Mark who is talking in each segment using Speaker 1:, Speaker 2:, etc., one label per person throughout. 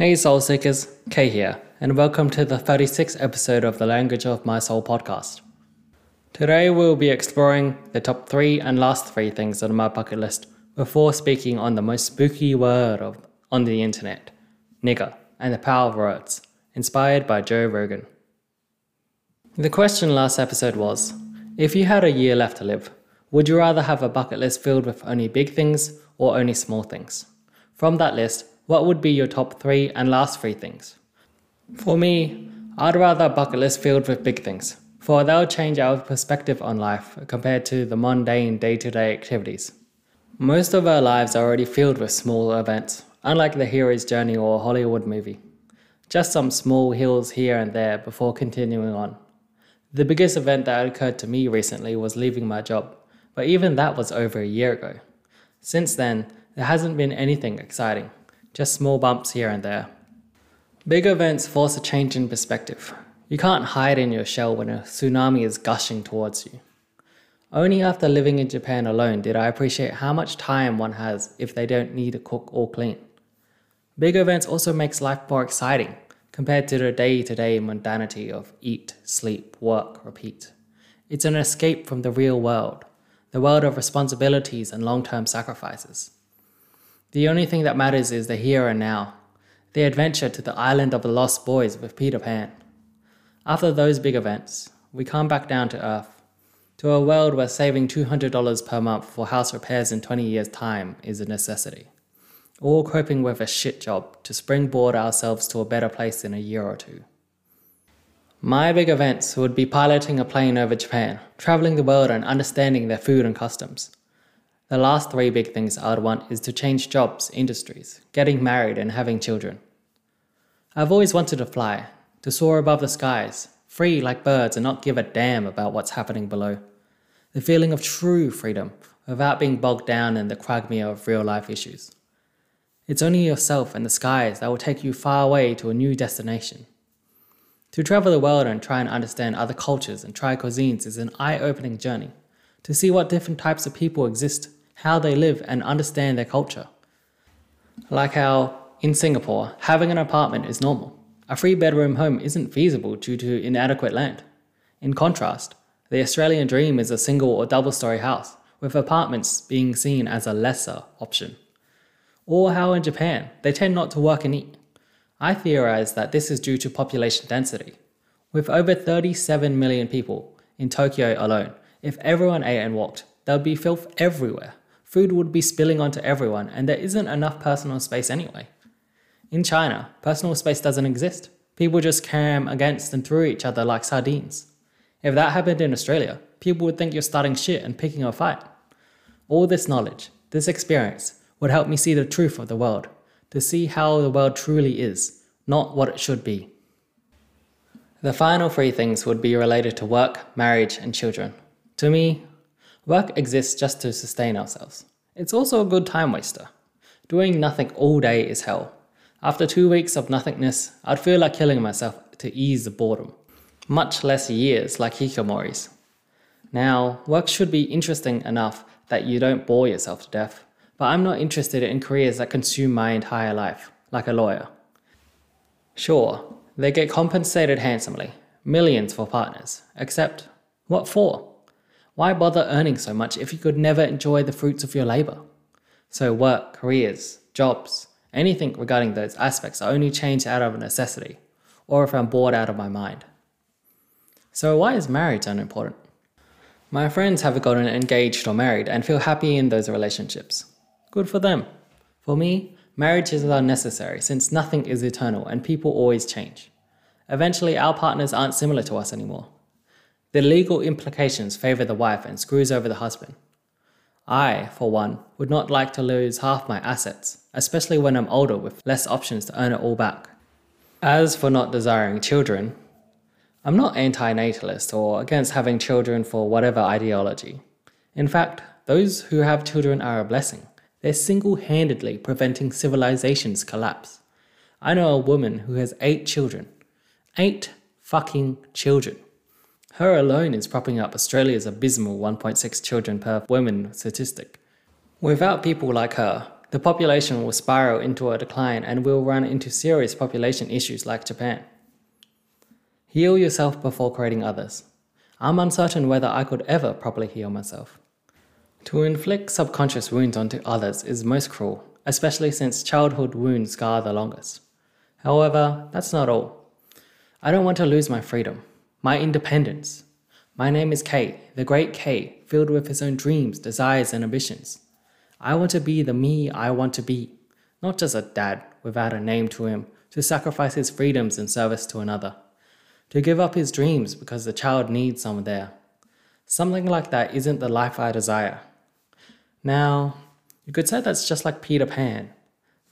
Speaker 1: Hey Soul Seekers, Kay here, and welcome to the 36th episode of the Language of My Soul podcast. Today we'll be exploring the top three and last three things on my bucket list before speaking on the most spooky word of, on the internet, nigger, and the power of words, inspired by Joe Rogan. The question last episode was if you had a year left to live, would you rather have a bucket list filled with only big things or only small things? From that list, what would be your top three and last three things? For me, I'd rather a bucket list filled with big things, for they'll change our perspective on life compared to the mundane day to day activities. Most of our lives are already filled with small events, unlike the hero's journey or a Hollywood movie. Just some small hills here and there before continuing on. The biggest event that occurred to me recently was leaving my job, but even that was over a year ago. Since then, there hasn't been anything exciting just small bumps here and there. Big events force a change in perspective. You can't hide in your shell when a tsunami is gushing towards you. Only after living in Japan alone did I appreciate how much time one has if they don't need to cook or clean. Big events also makes life more exciting compared to the day-to-day mundanity of eat, sleep, work, repeat. It's an escape from the real world, the world of responsibilities and long-term sacrifices. The only thing that matters is the here and now, the adventure to the island of the lost boys with Peter Pan. After those big events, we come back down to earth, to a world where saving $200 per month for house repairs in 20 years' time is a necessity, or coping with a shit job to springboard ourselves to a better place in a year or two. My big events would be piloting a plane over Japan, traveling the world and understanding their food and customs the last three big things I'd want is to change jobs, industries, getting married, and having children. I've always wanted to fly, to soar above the skies, free like birds and not give a damn about what's happening below. The feeling of true freedom without being bogged down in the quagmire of real life issues. It's only yourself and the skies that will take you far away to a new destination. To travel the world and try and understand other cultures and try cuisines is an eye opening journey. To see what different types of people exist how they live and understand their culture. Like how, in Singapore, having an apartment is normal. A three bedroom home isn't feasible due to inadequate land. In contrast, the Australian dream is a single or double story house, with apartments being seen as a lesser option. Or how in Japan, they tend not to work and eat. I theorize that this is due to population density. With over 37 million people in Tokyo alone, if everyone ate and walked, there would be filth everywhere food would be spilling onto everyone, and there isn't enough personal space anyway. In China, personal space doesn't exist. People just cram against and through each other like sardines. If that happened in Australia, people would think you're starting shit and picking a fight. All this knowledge, this experience, would help me see the truth of the world, to see how the world truly is, not what it should be. The final three things would be related to work, marriage, and children. To me, Work exists just to sustain ourselves. It's also a good time waster. Doing nothing all day is hell. After two weeks of nothingness, I'd feel like killing myself to ease the boredom. Much less years like Hikikomori's. Now, work should be interesting enough that you don't bore yourself to death, but I'm not interested in careers that consume my entire life, like a lawyer. Sure, they get compensated handsomely, millions for partners, except what for? Why bother earning so much if you could never enjoy the fruits of your labor? So, work, careers, jobs, anything regarding those aspects are only changed out of necessity, or if I'm bored out of my mind. So, why is marriage unimportant? My friends have gotten engaged or married and feel happy in those relationships. Good for them. For me, marriage is unnecessary since nothing is eternal and people always change. Eventually, our partners aren't similar to us anymore. The legal implications favor the wife and screws over the husband. I, for one, would not like to lose half my assets, especially when I'm older with less options to earn it all back. As for not desiring children, I'm not anti natalist or against having children for whatever ideology. In fact, those who have children are a blessing. They're single handedly preventing civilization's collapse. I know a woman who has eight children. Eight fucking children. Her alone is propping up Australia's abysmal 1.6 children per woman statistic. Without people like her, the population will spiral into a decline and will run into serious population issues like Japan. Heal yourself before creating others. I'm uncertain whether I could ever properly heal myself. To inflict subconscious wounds onto others is most cruel, especially since childhood wounds scar the longest. However, that's not all. I don't want to lose my freedom, my independence. My name is Kay, the great Kay, filled with his own dreams, desires, and ambitions. I want to be the me I want to be, not just a dad without a name to him to sacrifice his freedoms in service to another to give up his dreams because the child needs someone there. Something like that isn't the life I desire. Now, you could say that's just like Peter Pan,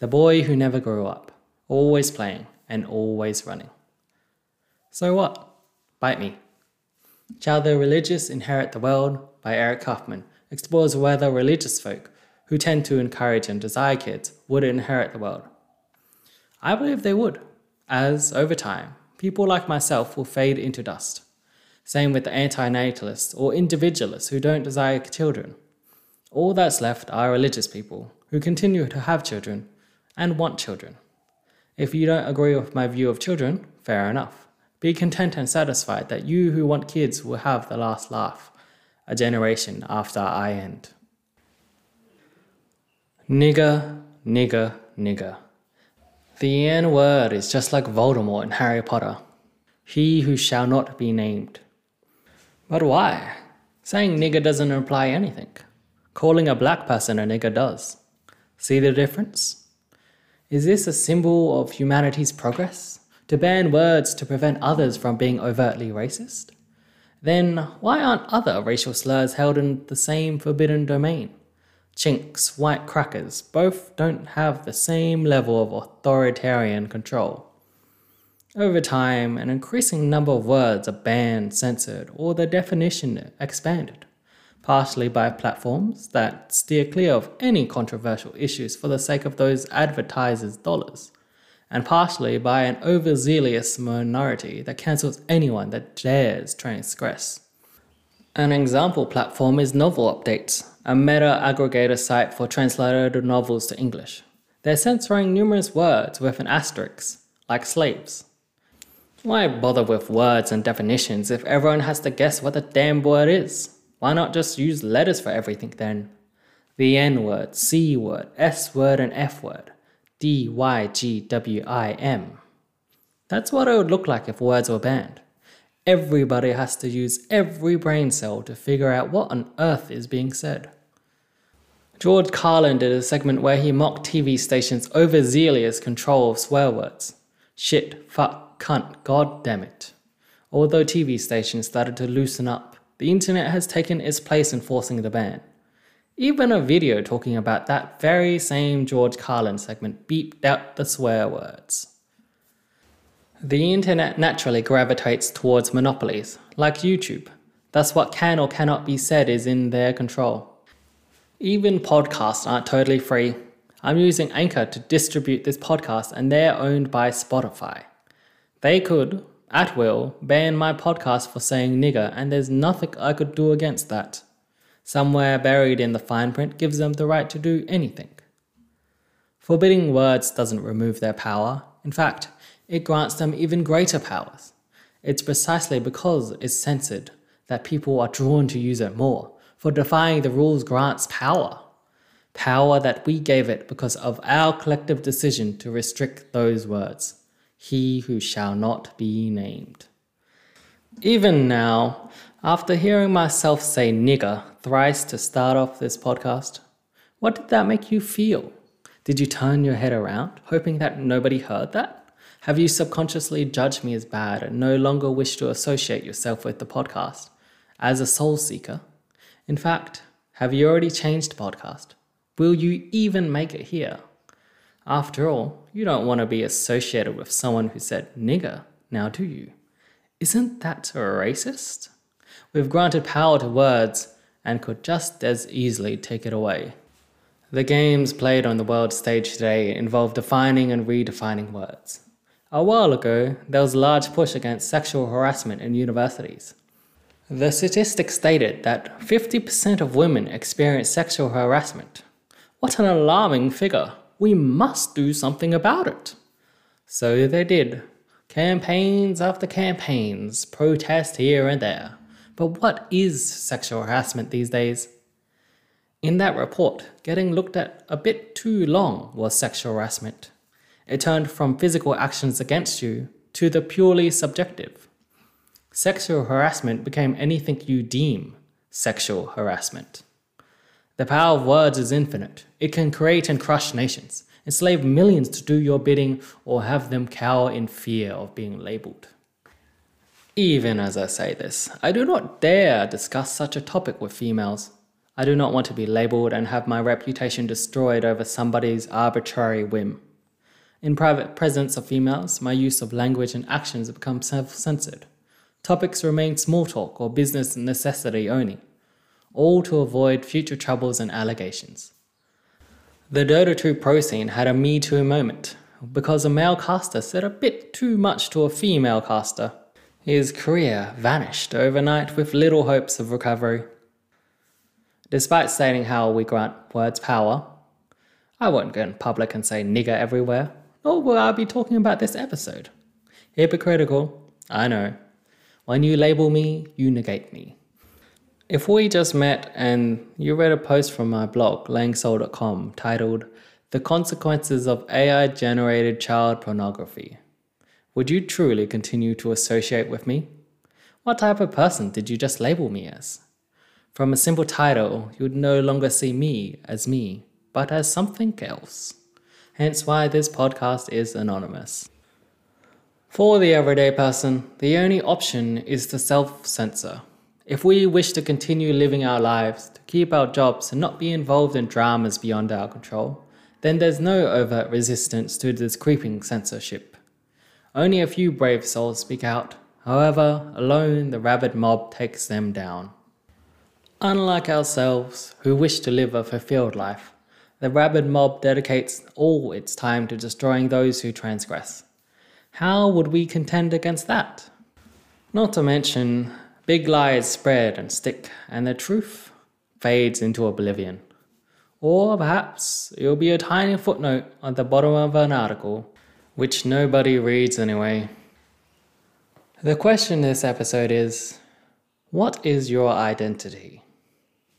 Speaker 1: the boy who never grew up, always playing and always running. So what? Bite me. Shall the Religious Inherit the World by Eric Kaufmann explores whether religious folk who tend to encourage and desire kids would inherit the world. I believe they would, as over time, people like myself will fade into dust. Same with the anti-natalists or individualists who don't desire children. All that's left are religious people who continue to have children and want children. If you don't agree with my view of children, fair enough. Be content and satisfied that you who want kids will have the last laugh, a generation after I end. Nigger, nigger, nigger. The N word is just like Voldemort in Harry Potter. He who shall not be named. But why? Saying nigger doesn't imply anything. Calling a black person a nigger does. See the difference? Is this a symbol of humanity's progress? To ban words to prevent others from being overtly racist? Then why aren't other racial slurs held in the same forbidden domain? chinks, white crackers, both don't have the same level of authoritarian control. Over time, an increasing number of words are banned, censored, or their definition expanded, partially by platforms that steer clear of any controversial issues for the sake of those advertisers' dollars, and partially by an overzealous minority that cancels anyone that dares transgress. An example platform is Novel Updates, a meta aggregator site for translated novels to English. They're censoring numerous words with an asterisk, like slaves. Why bother with words and definitions if everyone has to guess what the damn word is? Why not just use letters for everything then? The N word, C word, S word, and F word. D, Y, G, W, I, M. That's what it would look like if words were banned. Everybody has to use every brain cell to figure out what on earth is being said. George Carlin did a segment where he mocked TV stations' overzealous control of swear words. Shit, fuck, cunt, god damn it. Although TV stations started to loosen up, the internet has taken its place in forcing the ban. Even a video talking about that very same George Carlin segment beeped out the swear words. The internet naturally gravitates towards monopolies, like YouTube. Thus, what can or cannot be said is in their control. Even podcasts aren't totally free. I'm using Anchor to distribute this podcast, and they're owned by Spotify. They could, at will, ban my podcast for saying nigger, and there's nothing I could do against that. Somewhere buried in the fine print gives them the right to do anything. Forbidding words doesn't remove their power. In fact, it grants them even greater powers. It's precisely because it's censored that people are drawn to use it more for defying the rules grants power. Power that we gave it because of our collective decision to restrict those words. He who shall not be named. Even now, after hearing myself say nigger thrice to start off this podcast, what did that make you feel? Did you turn your head around, hoping that nobody heard that? Have you subconsciously judged me as bad and no longer wish to associate yourself with the podcast as a soul seeker? In fact, have you already changed podcast? Will you even make it here? After all, you don't want to be associated with someone who said nigger, now do you? Isn't that racist? We've granted power to words and could just as easily take it away. The games played on the world stage today involve defining and redefining words. A while ago, there was a large push against sexual harassment in universities. The statistics stated that 50% of women experience sexual harassment, What an alarming figure. We must do something about it. So they did. Campaigns after campaigns, protest here and there. But what is sexual harassment these days? In that report, getting looked at a bit too long was sexual harassment. It turned from physical actions against you to the purely subjective. Sexual harassment became anything you deem sexual harassment. The power of words is infinite. It can create and crush nations, enslave millions to do your bidding, or have them cower in fear of being labeled. Even as I say this, I do not dare discuss such a topic with females. I do not want to be labeled and have my reputation destroyed over somebody's arbitrary whim. In private presence of females, my use of language and actions become self censored. Topics remain small talk or business necessity only, all to avoid future troubles and allegations. The Dota 2 pro scene had a Me Too moment because a male caster said a bit too much to a female caster. His career vanished overnight with little hopes of recovery. Despite stating how we grant words power, I won't go in public and say nigger everywhere, nor will I be talking about this episode. Hypocritical, I know. When you label me, you negate me. If we just met and you read a post from my blog, langsoul.com, titled The Consequences of AI Generated Child Pornography, would you truly continue to associate with me? What type of person did you just label me as? From a simple title, you would no longer see me as me, but as something else. Hence why this podcast is anonymous. For the everyday person, the only option is to self censor. If we wish to continue living our lives, to keep our jobs, and not be involved in dramas beyond our control, then there's no overt resistance to this creeping censorship. Only a few brave souls speak out. However, alone the rabid mob takes them down. Unlike ourselves, who wish to live a fulfilled life, the rabid mob dedicates all its time to destroying those who transgress. How would we contend against that? Not to mention, big lies spread and stick, and the truth fades into oblivion. Or perhaps it'll be a tiny footnote at the bottom of an article, which nobody reads anyway. The question this episode is What is your identity?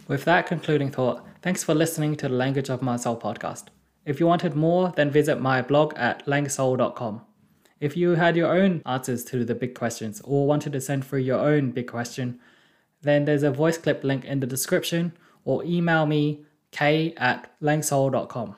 Speaker 1: With that concluding thought, thanks for listening to the Language of My Soul podcast. If you wanted more, then visit my blog at langsoul.com. If you had your own answers to the big questions or wanted to send through your own big question, then there's a voice clip link in the description or email me k at langsoul.com.